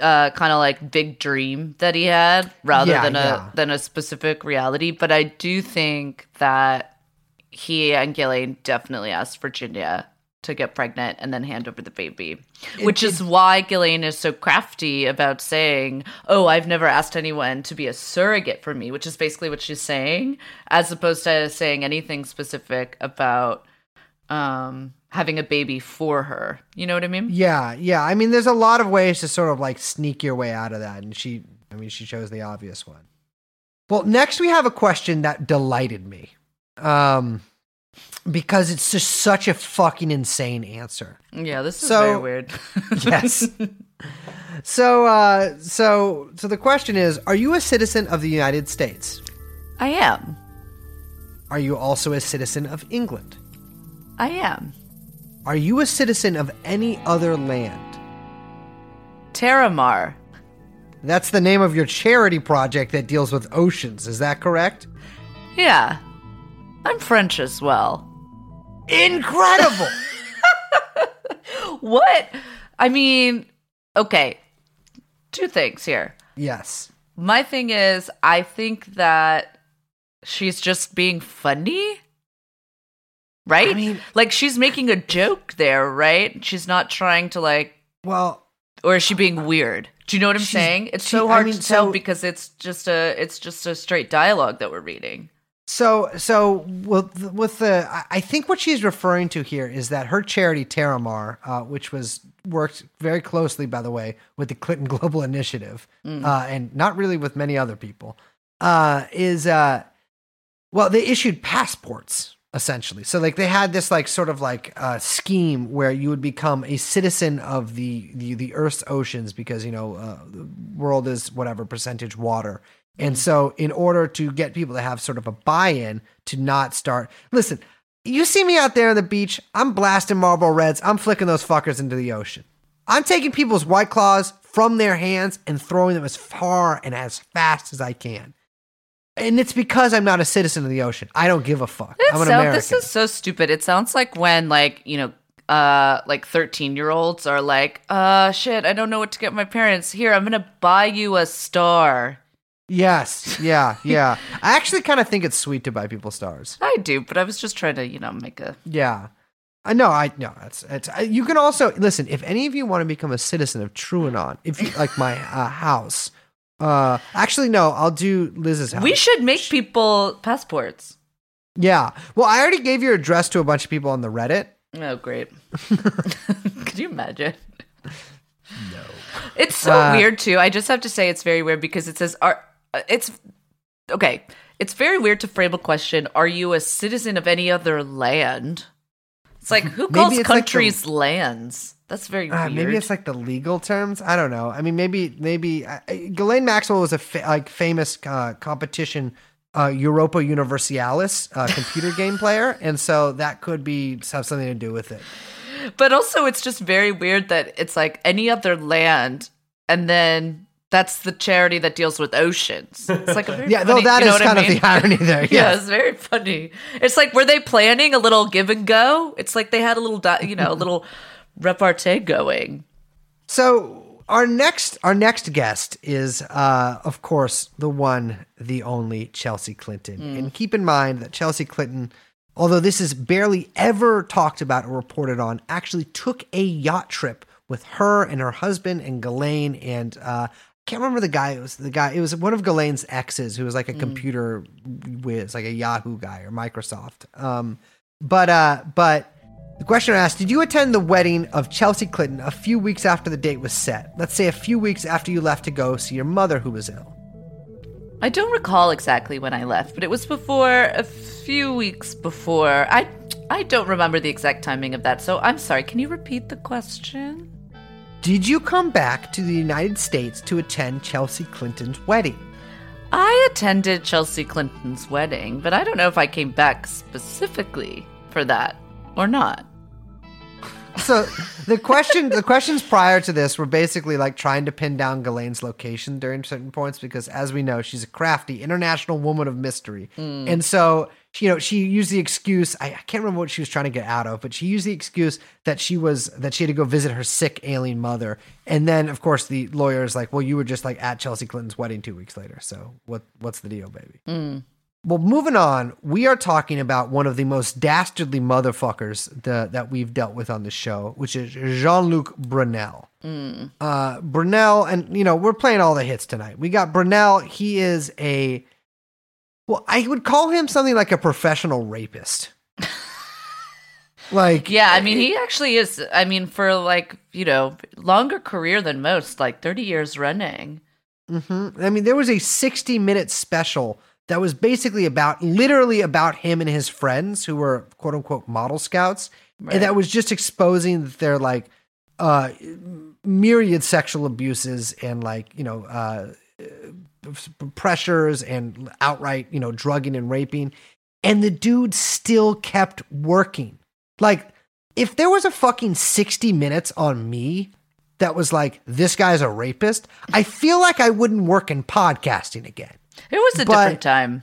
uh, kind of like big dream that he had rather Yeah, than yeah. a than a specific reality. But I do think that he and Ghislaine definitely asked Virginia to get pregnant and then hand over the baby. Which is why Ghislaine is so crafty about saying, Oh, I've never asked anyone to be a surrogate for me, which is basically what she's saying, as opposed to saying anything specific about um having a baby for her. You know what I mean? Yeah, yeah. I mean, there's a lot of ways to sort of like sneak your way out of that, and she, I mean, she chose the obvious one. Well, next we have a question that delighted me, um, because it's just such a fucking insane answer. Yeah, this is So- very weird. Yes. so, uh, so, so the question is: Are you a citizen of the United States? I am. Are you also a citizen of England? I am. Are you a citizen of any other land? Terramar. That's the name of your charity project that deals with oceans. Is that correct? Yeah. I'm French as well. Incredible. What? I mean, okay. Two things here. yes. My thing is, I think that she's just being funny. Right? I mean- like she's making a joke there, right? She's not trying to like Well, or is she being weird? Do you know what I'm saying? It's she- so I hard mean, to tell because it's just a it's just a straight dialogue that we're reading. So, so with with the, I- think what she's referring to here is that her charity Terramar, uh, which was worked very closely, by the way, with the Clinton Global Initiative, uh, and not really with many other people, uh, is uh, well, they issued passports essentially. So, like, they had this like sort of like uh, scheme where you would become a citizen of the the, the Earth's oceans because you know uh, the world is whatever percentage water. And so, in order to get people to have sort of a buy in to not start, listen, you see me out there on the beach, I'm blasting Marlboro Reds, I'm flicking those fuckers into the ocean. I'm taking people's white claws from their hands and throwing them as far and as fast as I can. And it's because I'm not a citizen of the ocean. I don't give a fuck. It I'm an sound- American. This is so stupid. It sounds like when like, you know, uh like 13 year olds are like, uh shit, I don't know what to get my parents. Here, I'm gonna buy you a star. Yes, yeah, yeah. I actually kind of think it's sweet to buy people stars. I do, but I was just trying to, you know, make a Yeah. I know. I know. It's, it's, you can also listen. If any of you want to become a citizen of TrueAnon, if you like my uh, house, uh, actually no, I'll do Liz's house. We should make people passports. Yeah. Well, I already gave your address to a bunch of people on the Reddit. Oh, great. Could you imagine? No. It's so Uh, weird too. I just have to say it's very weird because it says are uh, it's okay. It's very weird to frame a question, are you a citizen of any other land? It's like who calls it's like the- countries lands? That's very Uh, weird. maybe it's like the legal terms. I don't know. I mean, maybe maybe uh, Ghislaine Maxwell was a fa- like famous uh, competition uh, Europa Universalis uh, computer game player, and so that could be have something to do with it. But also, it's just very weird that it's like any other land, and then that's the charity that deals with oceans. It's like a very Yeah, funny, though that you know is what I kind of the irony there. Yeah, Yes. it's very funny. It's like were they planning a little give and go? It's like they had a little, di- you know, a little repartee going. So our next our next guest is uh of course the one the only Chelsea Clinton. And keep in mind that Chelsea Clinton although this is barely ever talked about or reported on actually took a yacht trip with her and her husband and Ghislaine and uh can't remember the guy. It was the guy. It was one of Ghislaine's exes who was like a computer whiz, like a Yahoo guy or Microsoft. Um, but uh, but the questioner asked, Did you attend the wedding of Chelsea Clinton a few weeks after the date was set? Let's say a few weeks after you left to go see your mother who was ill. I don't recall exactly when I left, but it was before a few weeks before. I I don't remember the exact timing of that. So I'm sorry. Can you repeat the question? Did you come back to the United States to attend Chelsea Clinton's wedding? I attended Chelsea Clinton's wedding, but I don't know if I came back specifically for that or not. So the question, the questions prior to this were basically like trying to pin down Ghislaine's location during certain points because, as we know, she's a crafty international woman of mystery, hmm. and so you know she used the excuse. I, I can't remember what she was trying to get out of, but she used the excuse that she was that she had to go visit her sick alien mother, and then of course the lawyer is like, "Well, you were just like at Chelsea Clinton's wedding two weeks later, so what? What's the deal, baby?" Well, moving on, we are talking about one of the most dastardly motherfuckers the, that we've dealt with on the show, which is Jean Luc Brunel. Uh, Brunel, and you know, we're playing all the hits tonight. We got Brunel. He is a, well, I would call him something like a professional rapist. like, Yeah, I mean, he actually is. I mean, for like, you know, longer career than most, like 30 years running. Mhm. I mean, there was a 60 minute special that was basically about, literally about him and his friends who were quote unquote model scouts. Right. And that was just exposing their like uh, myriad sexual abuses and like, you know, uh, pressures and outright, you know, drugging and raping. And the dude still kept working. Like, if there was a fucking 60 minutes on me that was like, this guy's a rapist, I feel like I wouldn't work in podcasting again. It was a But- different time.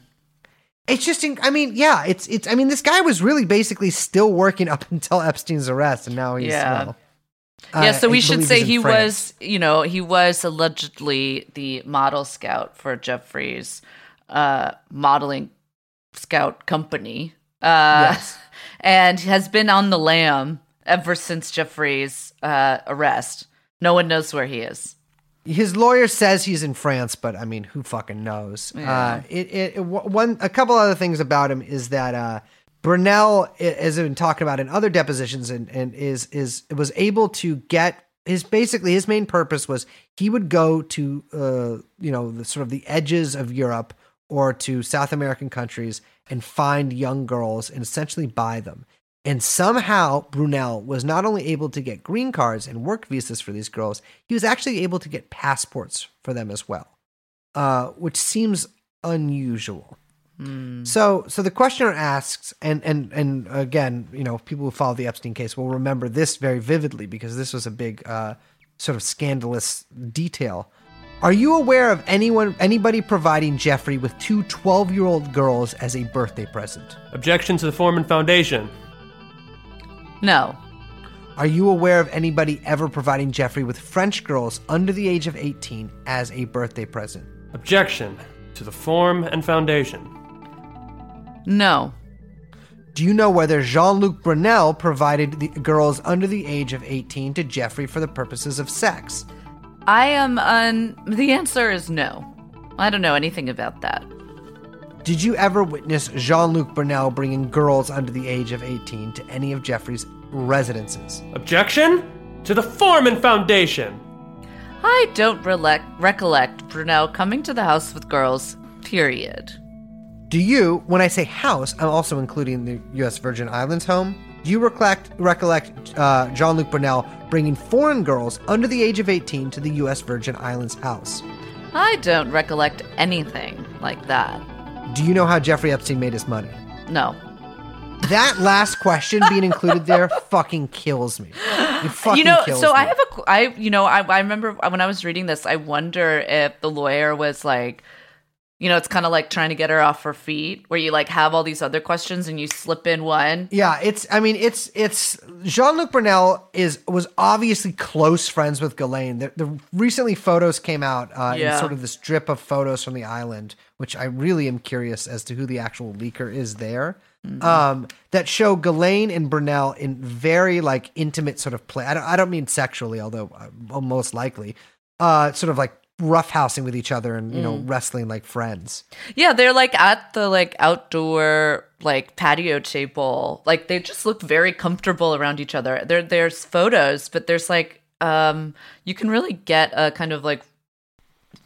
It's just, in- I mean, yeah, it's, it's, I mean, this guy was really basically still working up until Epstein's arrest, and now he's, Yeah. well, yeah, uh, so we I should say he France. was, you know, he was allegedly the model scout for Jeffrey's uh, modeling scout company. Uh, Yes. And has been on the lam ever since Jeffrey's uh, arrest. No one knows where he is. His lawyer says he's in France, but I mean, who fucking knows? Uh, it, it, it- one, a couple other things about him is that uh, Brunel, i- as I've been talking about in other depositions, and, and is is was able to get his basically his main purpose was he would go to uh, you know the sort of the edges of Europe or to South American countries and find young girls and essentially buy them. And somehow Brunel was not only able to get green cards and work visas for these girls, he was actually able to get passports for them as well, uh, which seems unusual. So, so the questioner asks, and and and again, you know, people who follow the Epstein case will remember this very vividly because this was a big, uh, sort of scandalous detail. Are you aware of anyone, anybody providing Jeffrey with two 12 year old girls as a birthday present? Objection to the form and Foundation. No. Are you aware of anybody ever providing Jeffrey with French girls under the age of 18 as a birthday present? Objection to the Form and Foundation. No. Do you know whether Jean Luc Brunel provided the girls under the age of 18 to Jeffrey for the purposes of sex? I am un. The answer is no. I don't know anything about that. Did you ever witness Jean Luc Brunel bringing girls under the age of 18 to any of Jeffrey's residences? Objection to the form and Foundation. I don't relec- recollect Brunel coming to the house with girls, period. Do you, when I say house, I'm also including the U.S. Virgin Islands home? Do you recollect, recollect uh, Jean Luc Brunel bringing foreign girls under the age of 18 to the U.S. Virgin Islands house? I don't recollect anything like that. Do you know how Jeffrey Epstein made his money? No. That last question being included there fucking kills me. Fucking you know, so me. I have a, I, you know, I, I remember when I was reading this, I wonder if the lawyer was like, you know, it's kind of like trying to get her off her feet, where you like have all these other questions and you slip in one. Yeah, it's. I mean, it's. It's Jean Luc Brunel is was obviously close friends with Ghislaine. The, the recently photos came out uh, in sort of this drip of photos from the island, which I really am curious as to who the actual leaker is there. Um, that show Ghislaine and Brunel in very like intimate sort of play. I don't. I don't mean sexually, although uh, most likely. Uh, sort of like roughhousing with each other and you know wrestling like friends. Yeah, they're like at the like outdoor like patio table. Like they just look very comfortable around each other. There there's photos, but there's like um you can really get a kind of like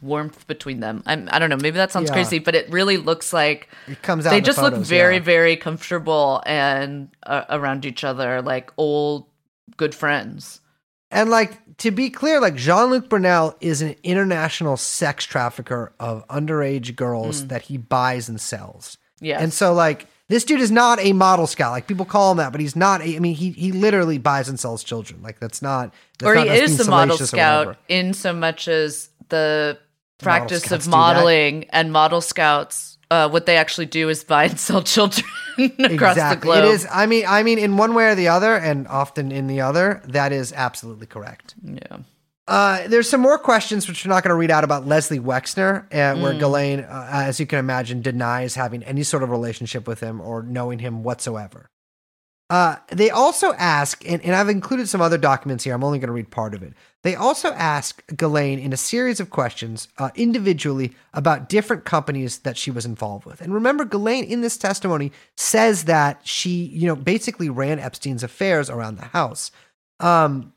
warmth between them. I'm I don't know, maybe that sounds Yeah. crazy, but it really looks like It comes out. they the just look very yeah. very comfortable and uh, around each other like old good friends. And like to be clear, like Jean Luc Brunel is an international sex trafficker of underage girls mm. that he buys and sells. Yeah. And so like this dude is not a model scout. Like people call him that, but he's not. A, I mean, he he literally buys and sells children. Like that's not. That's or not he is the model scout in so much as the practice scouts of modeling and model scouts uh, what they actually do is buy and sell children across the globe It is. I mean, I mean, in one way or the other, and often in the other, that is absolutely correct. yeah Uh, there's some more questions which we're not going to read out about Leslie Wexner, uh, where Ghislaine, uh, as you can imagine, denies having any sort of relationship with him or knowing him whatsoever. Uh, they also ask, and, and I've included some other documents here. I'm only going to read part of it. They also ask Ghislaine in a series of questions uh, individually about different companies that she was involved with. And remember, Ghislaine in this testimony says that she, you know, basically ran Epstein's affairs around the house. Um,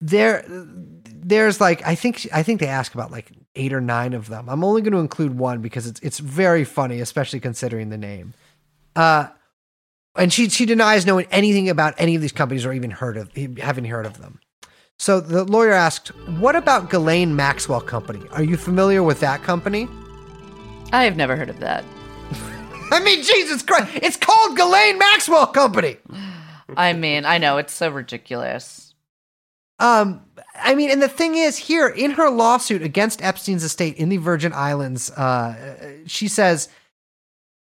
there there's like I think I think they ask about like eight or nine of them. I'm only going to include one because it's it's very funny, especially considering the name. Uh, and she she denies knowing anything about any of these companies or even heard of having heard of them. So the lawyer asked, "What about Ghislaine Maxwell Company? Are you familiar with that company?" i have never heard of that I mean, Jesus Christ, it's called Ghislaine Maxwell Company. I mean, I know it's so ridiculous. Um, I mean, and the thing is, here in her lawsuit against Epstein's estate in the Virgin Islands, uh, she says,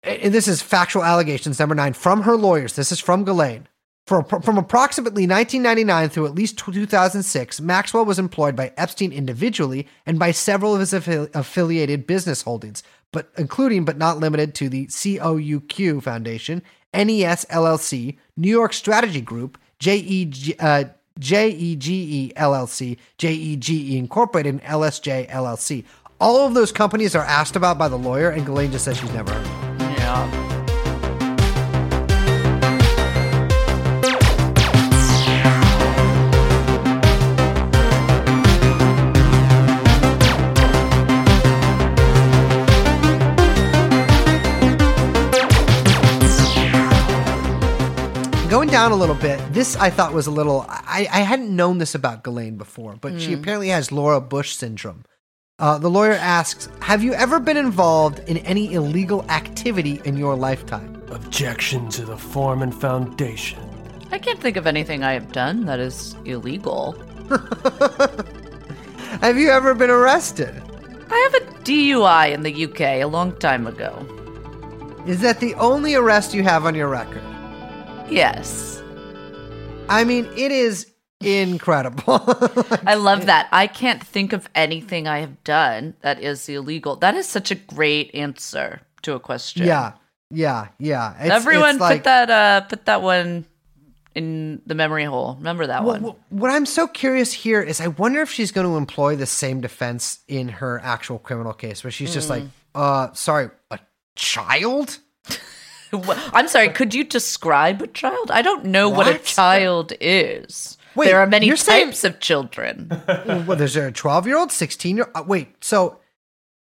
and this is factual allegations number nine from her lawyers. This is from Ghislaine. For, from approximately 1999 through at least 2006, Maxwell was employed by Epstein individually and by several of his affi- affiliated business holdings, but including but not limited to the COUQ Foundation, NES LLC, New York Strategy Group, JEG, uh, JEGE LLC, JEGE Incorporated, and LSJ LLC. All of those companies are asked about by the lawyer, and Ghislaine just says she's never heard of them. Yeah. Going down a little bit, this I thought was a little. I, I hadn't known this about Ghislaine before, but she mm. apparently has Laura Bush syndrome. Uh, the lawyer asks, Have you ever been involved in any illegal activity in your lifetime? Objection to the form and foundation. I can't think of anything I have done that is illegal. Have you ever been arrested? I have a DUI in the UK a long time ago. Is that the only arrest you have on your record? Yes. I mean, it is incredible. I love that. I can't think of anything I have done that is illegal. That is such a great answer to a question. yeah, yeah, yeah. It's- Everyone it's like- put that uh put that one in the memory hole. Remember that Well, one. well, what I'm so curious here is I wonder if she's going to employ the same defense in her actual criminal case where she's just Hmm. like, uh, sorry, a child? I'm sorry, could you describe a child? I don't know what, a child is. Wait, there are many you're saying- types of children. well, there's a 12 year old, 16 year old. Uh, wait, so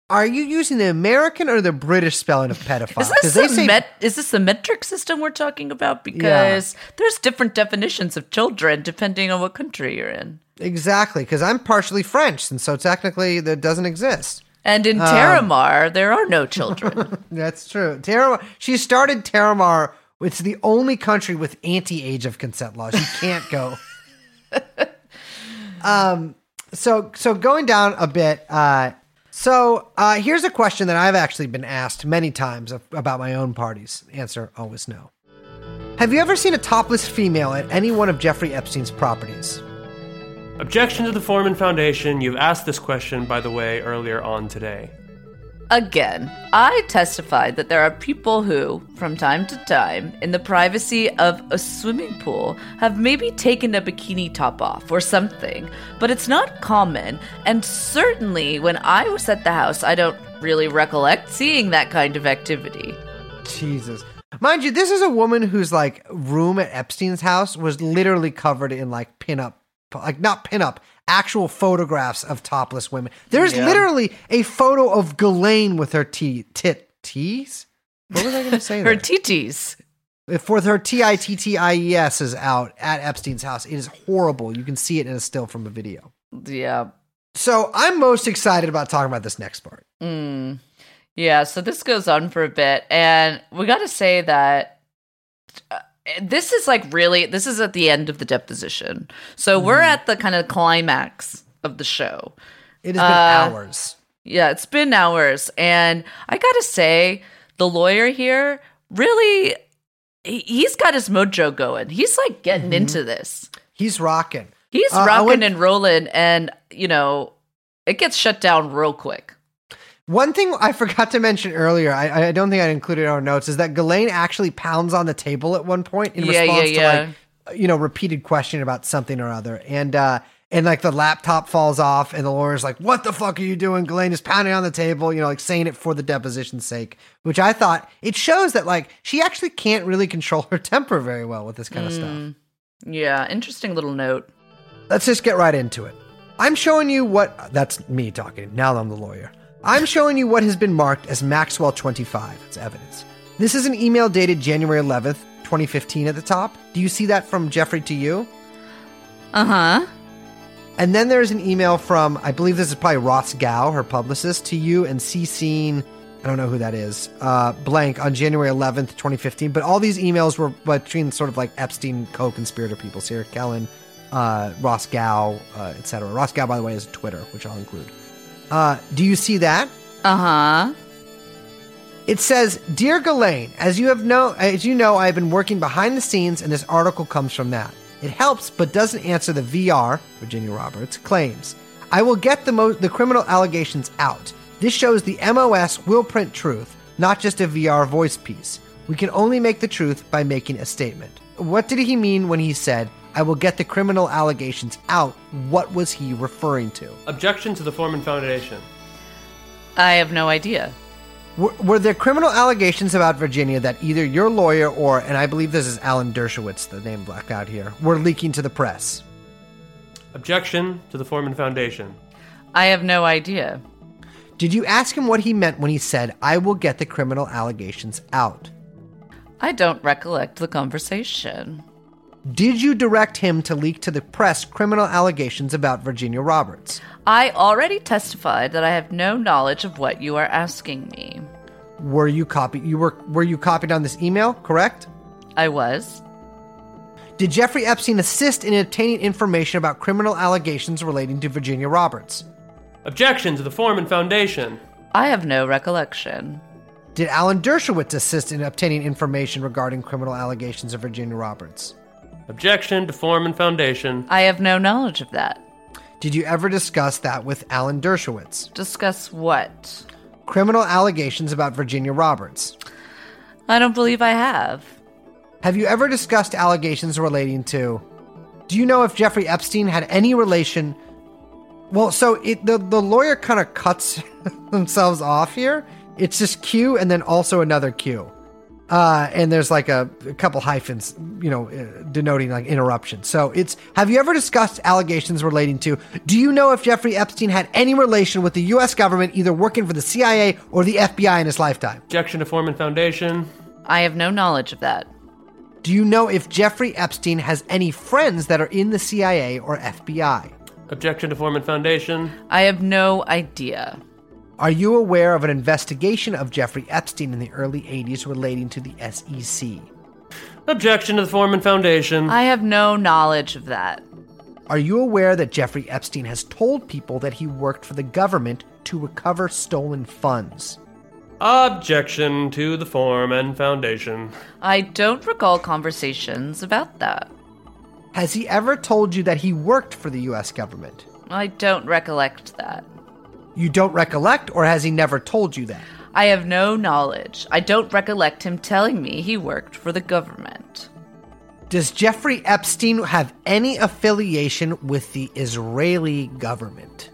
are you using the American or the British spelling of pedophile? Is this, the say met- is this the metric system we're talking about? Because there's different definitions of children depending on what country you're in. exactly because I'm partially French, and so technically that doesn't exist. And in um, Terramar, there are no children. That's true. Terramar, she started Terramar. It's the only country with anti-age of consent laws. You can't go. Um. So so going down a bit. Uh. So uh, here's a question that I've actually been asked many times about my own parties. Answer always no. Have you ever seen a topless female at any one of Jeffrey Epstein's properties? Objection to the form and foundation. You've asked this question, by the way, earlier on today. Again, I testified that there are people who, from time to time, in the privacy of a swimming pool, have maybe taken a bikini top off or something, but it's not common, and certainly when I was at the house, I don't really recollect seeing that kind of activity. Jesus. Mind you, this is a woman whose like room at Epstein's house was literally covered in like pinup, like not pinup, actual photographs of topless women. There's Yeah. literally a photo of Ghislaine with her t tit tees. What was I going to say? Her. If with her T I T T I E S is out at Epstein's house. It is horrible. You can see it in a still from a video. Yeah. So I'm most excited about talking about this next part. Mm. Yeah, so this goes on for a bit, and we got to say that uh, this is like really, this is at the end of the deposition. So we're at the kind of climax of the show. It has been Uh, hours. Yeah, it's been hours, and I got to say, the lawyer here really, he- he's got his mojo going. He's like getting into this. He's rocking. He's Uh, rocking went- and rolling, and you know, it gets shut down real quick. One thing I forgot to mention earlier, I, I don't think I included in our notes, is that Ghislaine actually pounds on the table at one point in Yeah, response yeah, to like, you know, repeated question about something or other. And, uh, and like the laptop falls off and the lawyer's like, what the fuck are you doing? Ghislaine is pounding on the table, you know, like saying it for the deposition's sake, which I thought it shows that like she actually can't really control her temper very well with this kind of stuff. Yeah, interesting little note. Let's just get right into it. I'm showing you what that's me talking. Now I'm the lawyer. I'm showing you what has been marked as Maxwell 25 as evidence. This is an email dated January 11th, 2015 at the top. Do you see that from Jeffrey to you? Uh huh. And then there's an email from, I believe this is probably Ross Gow, her publicist, to you and CCing I don't know who that is. Uh, blank on January 11th, 2015. But all these emails were between sort of like Epstein co-conspirator people. Sarah Kellen, uh, Ross Gow, uh, etc. Ross Gow, by the way, is Twitter, which I'll include. Uh, do you see that? Uh huh. It says, "Dear Ghislaine, as you have know, as you know, I have been working behind the scenes, and this article comes from that. It helps, but doesn't answer the VR Virginia Roberts claims. I will get the mo- the criminal allegations out. This shows the MOS will print truth, not just a VR voice piece. We can only make the truth by making a statement. What did he mean when he said?" I will get the criminal allegations out. What was he referring to? Objection to the form and Foundation. I have no idea. Were, were there criminal allegations about Virginia that either your lawyer or, and I believe this is Alan Dershowitz, the name blacked out here, were leaking to the press? Objection to the form and Foundation. I have no idea. Did you ask him what he meant when he said, I will get the criminal allegations out? I don't recollect the conversation. Did you direct him to leak to the press criminal allegations about Virginia Roberts? I already testified that I have no knowledge of what you are asking me. Were you copied? You were were you copied on this email? Correct. I was. Did Jeffrey Epstein assist in obtaining information about criminal allegations relating to Virginia Roberts? Objection to the form and Foundation. I have no recollection. Did Alan Dershowitz assist in obtaining information regarding criminal allegations of Virginia Roberts? Objection to form and Foundation. I have no knowledge of that. Did you ever discuss that with Alan Dershowitz? Discuss what? Criminal allegations about Virginia Roberts. I don't believe I have. Have you ever discussed allegations relating to? Do you know if Jeffrey Epstein had any relation? Well, so it, the the lawyer kind of cuts themselves off here. It's just Q and then also another Q. Uh, and there's like a, a couple hyphens, you know, uh, denoting like interruption. So it's have you ever discussed allegations relating to? Do you know if Jeffrey Epstein had any relation with the U.S. government, either working for the CIA or the FBI in his lifetime? Objection to form and Foundation. I have no knowledge of that. Do you know if Jeffrey Epstein has any friends that are in the CIA or FBI? Objection to form and Foundation. I have no idea. Are you aware of an investigation of Jeffrey Epstein in the early 80s relating to the SEC? Objection to the form and Foundation. I have no knowledge of that. Are you aware that Jeffrey Epstein has told people that he worked for the government to recover stolen funds? Objection to the form and Foundation. I don't recall conversations about that. Has he ever told you that he worked for the US government? I don't recollect that. You don't recollect, or has he never told you that? I have no knowledge. I don't recollect him telling me he worked for the government. Does Jeffrey Epstein have any affiliation with the Israeli government?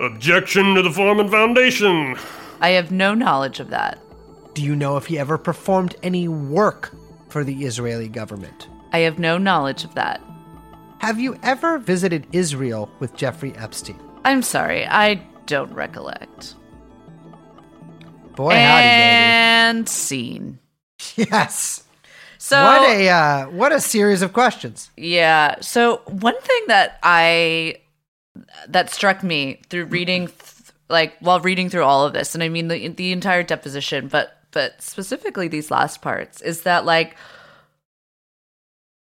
Objection to the form and Foundation. I have no knowledge of that. Do you know if he ever performed any work for the Israeli government? I have no knowledge of that. Have you ever visited Israel with Jeffrey Epstein? I'm sorry, I don't recollect. Boy, howdy, and scene. Yes. So what a uh, what a series of questions. Yeah. So one thing that I that struck me through reading, th- like while reading through all of this, and I mean the the entire deposition, but but specifically these last parts, is that like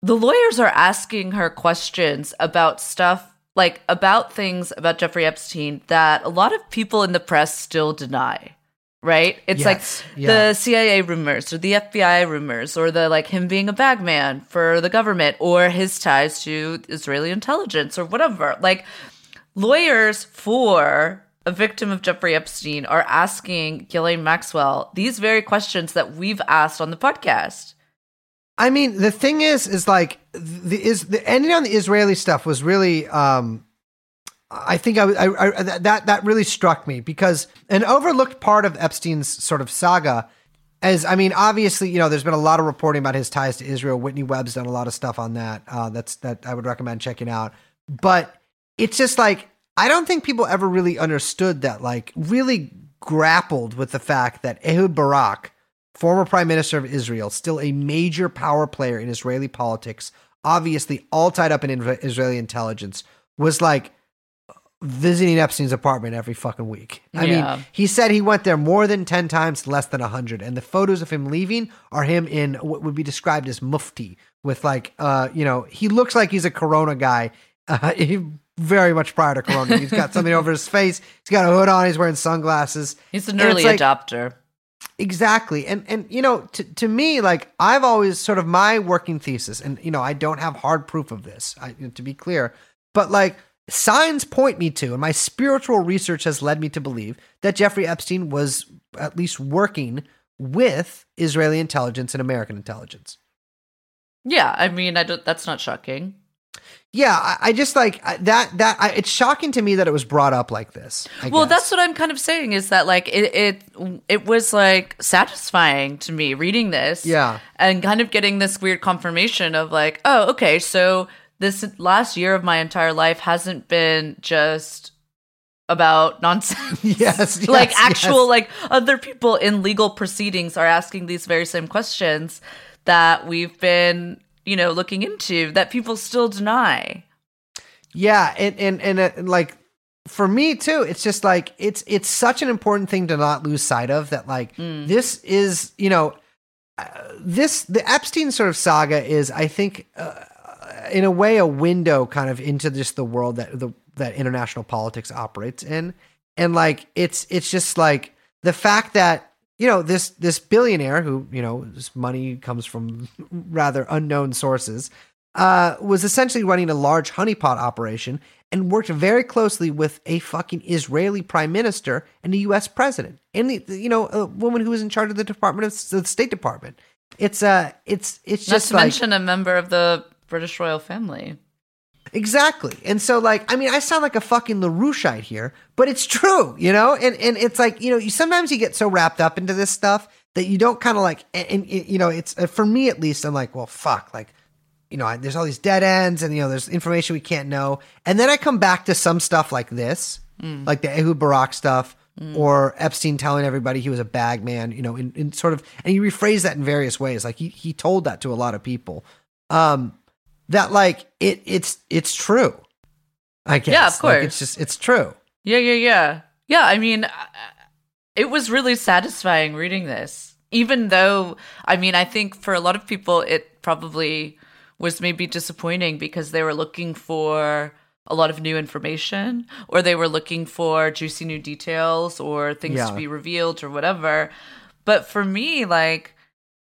the lawyers are asking her questions about stuff like about things about Jeffrey Epstein that a lot of people in the press still deny. Right? It's Yes, like yeah. the CIA rumors or the FBI rumors or the like him being a bagman for the government or his ties to Israeli intelligence or whatever. Like lawyers for a victim of Jeffrey Epstein are asking Ghislaine Maxwell these very questions that we've asked on the podcast. I mean, the thing is, is like the is the ending on the Israeli stuff was really. um I think I, I, I that that really struck me because an overlooked part of Epstein's sort of saga is, I mean, obviously, you know, there's been a lot of reporting about his ties to Israel. Whitney Webb's done a lot of stuff on that. Uh, that's that I would recommend checking out. But it's just like I don't think people ever really understood that, like, really grappled with the fact that Ehud Barak, former prime minister of Israel, still a major power player in Israeli politics, obviously all tied up in Israeli intelligence, was like visiting Epstein's apartment every fucking week. I Yeah. mean, he said he went there more than 10 times, less than 100. And the photos of him leaving are him in what would be described as mufti with like, uh, you know, he looks like he's a Corona guy. Uh, he, very much prior to Corona. He's got something over his face. He's got a hood on. He's wearing sunglasses. He's an early like- adopter. Exactly. And and you know, to to me, like I've always sort of my working thesis, and you know, I don't have hard proof of this, I, to be clear, but like signs point me to, and my spiritual research has led me to believe that Jeffrey Epstein was at least working with Israeli intelligence and American intelligence. Yeah, I mean, I don't, that's not shocking. Yeah, I, I just like that. That I, it's shocking to me that it was brought up like this. I Well, guess. that's what I'm kind of saying is that like it it it was like satisfying to me reading this. Yeah. And kind of getting this weird confirmation of like, oh, okay, so this last year of my entire life hasn't been just about nonsense. Yes, like actual yes. like other people in legal proceedings are asking these very same questions that we've been, you know, looking into that people still deny. Yeah, and and and uh, like for me too, it's just like it's it's such an important thing to not lose sight of that like this is, you know, uh, this the Epstein sort of saga is I think uh, in a way a window kind of into just the world that the that international politics operates in. And like it's it's just like the fact that you know this this billionaire who you know his money comes from rather unknown sources uh, was essentially running a large honeypot operation and worked very closely with a fucking Israeli prime minister and the U.S. president, and the, you know a woman who was in charge of the Department of the State Department. It's uh, it's it's Not just to like mention a member of the British royal family. Exactly. And so like I mean I sound like a fucking LaRoucheite here, but it's true, you know? And and it's like, you know, you sometimes you get so wrapped up into this stuff that you don't kind of like and, and, you know, it's uh, for me at least I'm like, well fuck, like you know, I, there's all these dead ends and you know, there's information we can't know. And then I come back to some stuff like this, like the Ehud Barak stuff or Epstein telling everybody he was a bag man, you know, in, in sort of and he rephrased that in various ways. Like he he told that to a lot of people. Um that like it it's it's true. I guess. Yeah, of Like, course. it's just it's true. Yeah, yeah, yeah. Yeah, I mean, uh, it was really satisfying reading this. Even though, I mean, I think for a lot of people, it probably was maybe disappointing because they were looking for a lot of new information or they were looking for juicy new details or things Yeah. to be revealed or whatever. But for me, like,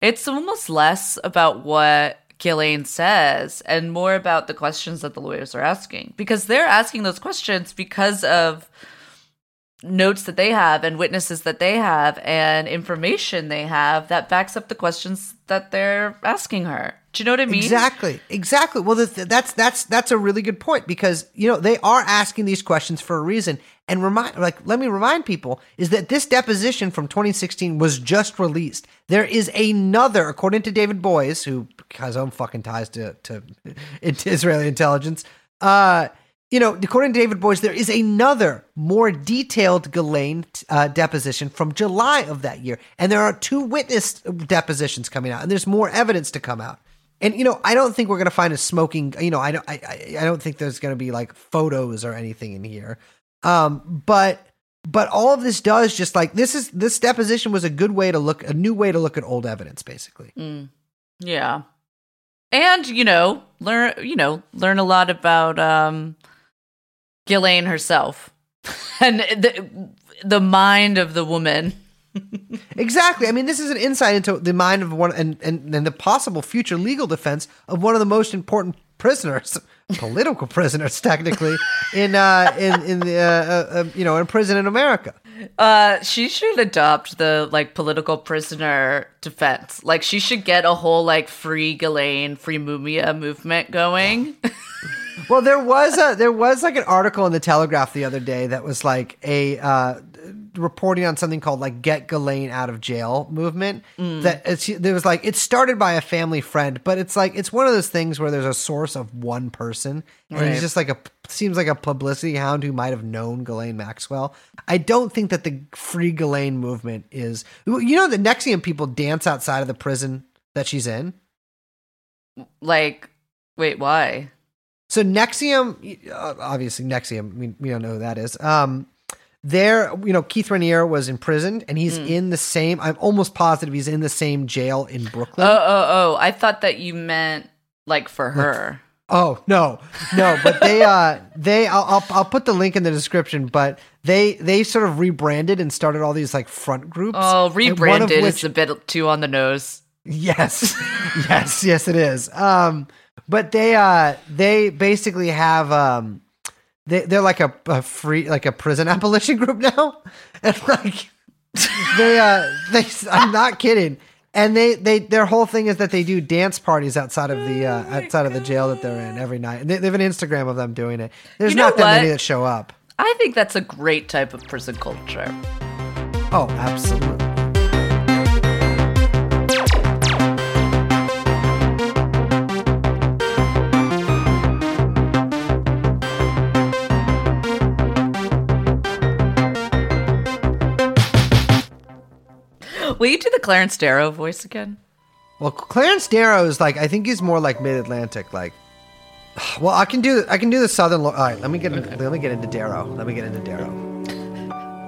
it's almost less about what Ghislaine says and more about the questions that the lawyers are asking because they're asking those questions because of notes that they have and witnesses that they have and information they have that backs up the questions that they're asking her. Do you know what I mean? Exactly. Exactly. Well, that's that's that's a really good point because you know they are asking these questions for a reason. And remind, like, let me remind people is that this deposition from 2016 was just released. There is another, according to David Boies, who has own fucking ties to to, to Israeli intelligence. Uh, you know, according to David Boies, there is another more detailed Ghislaine uh, deposition from July of that year, and there are two witness depositions coming out, and there's more evidence to come out. And you know, I don't think we're gonna find a smoking. You know, I don't. I I, don't think there's gonna be like photos or anything in here. Um, but but all of this does just like this is this deposition was a good way to look, a new way to look at old evidence, basically. Yeah. And, you know, learn you know, learn a lot about um Ghislaine herself. and the the mind of the woman. Exactly. I mean, this is an insight into the mind of one and, and, and the possible future legal defense of one of the most important prisoners, political prisoners, technically, in uh, in in the uh, uh, uh, you know in prison in America. Uh she should adopt the like political prisoner defense. Like she should get a whole like free Ghislaine, free Mumia movement going. Well, there was a there was like an article in the Telegraph the other day that was like a uh, reporting on something called like "Get Ghislaine Out of Jail" movement. That it's there was like it started by a family friend, but it's like it's one of those things where there's a source of one person, and Right. he's just like a seems like a publicity hound who might have known Ghislaine Maxwell. I don't think that the Free Ghislaine movement is. You know, the NXIVM people dance outside of the prison that she's in. like, wait, why? So NXIVM, uh, obviously NXIVM, we, we don't know who that is. Um, there, you know, Keith Raniere was imprisoned, and he's in the same. I'm almost positive he's in the same jail in Brooklyn. Oh, oh, oh! I thought that you meant like for her. Oh no, no, but they uh they I'll, I'll I'll put the link in the description, but they they sort of rebranded and started all these like front groups. Oh, and one of rebranded which- is a bit too on the nose. Yes, yes, yes, it is. Um, but they uh they basically have um they they're like a, a free like a prison abolition group now, and like they uh they I'm not kidding. And they, they their whole thing is that they do dance parties outside of the uh, outside of the jail that they're in every night. And they, they have an Instagram of them doing it. There's You know not that many what? that show up. I think that's a great type of prison culture. Oh, absolutely. Will you do the Clarence Darrow voice again? Well, Clarence Darrow is like I think he's more like mid-Atlantic. Like, well, I can do I can do the southern. All right, let me get let me get into Darrow. Let me get into Darrow.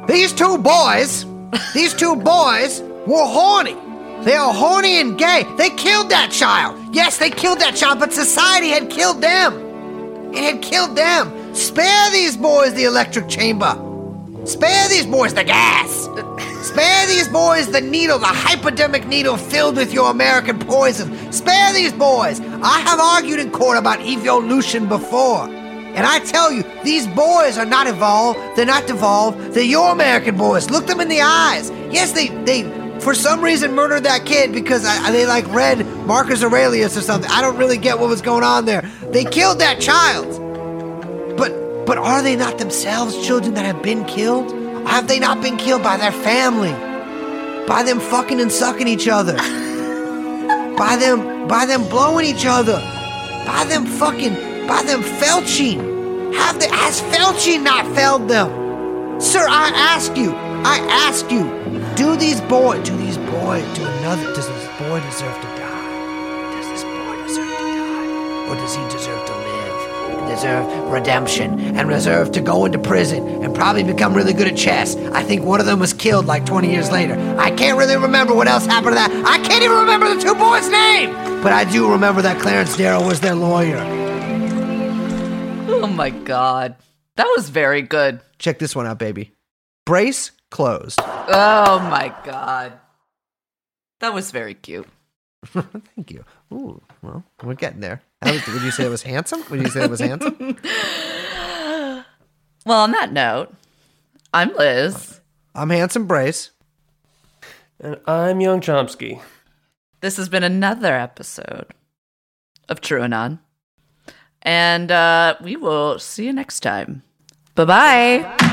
These two boys, these two boys were horny. They are horny and gay. They killed that child. Yes, they killed that child, but society had killed them. It had killed them. Spare these boys the electric chamber. Spare these boys the gas. Spare these boys the needle, the hypodermic needle filled with your American poison. Spare these boys. I have argued in court about evolution before. And I tell you, these boys are not evolved. They're not devolved. They're your American boys. Look them in the eyes. Yes, they, they for some reason murdered that kid because I, they like read Marcus Aurelius or something. I don't really get what was going on there. They killed that child. But but are they not themselves children that have been killed? Have they not been killed by their family? By them fucking and sucking each other? by them by them blowing each other? By them fucking by them felching? Have they has felching not failed them? Sir, I ask you, I ask you, do these boys do these boys do another does this boy deserve to die? Does this boy deserve to die? Or does he? Deserve redemption and deserve to go into prison and probably become really good at chess. I think one of them was killed like 20 years later. I can't really remember what else happened to that. I can't even remember the two boys' name. But I do remember that Clarence Darrow was their lawyer. Oh my god. That was very good. Check this one out, baby. Brace closed. Oh my god. That was very cute. Thank you. Ooh, well, we're getting there. How was- would you say it was handsome? Would you say it was handsome? Well, on that note, I'm Liz. I'm handsome Brace. And I'm Yung Chomsky. This has been another episode of TrueAnon. And uh, we will see you next time. Bye bye.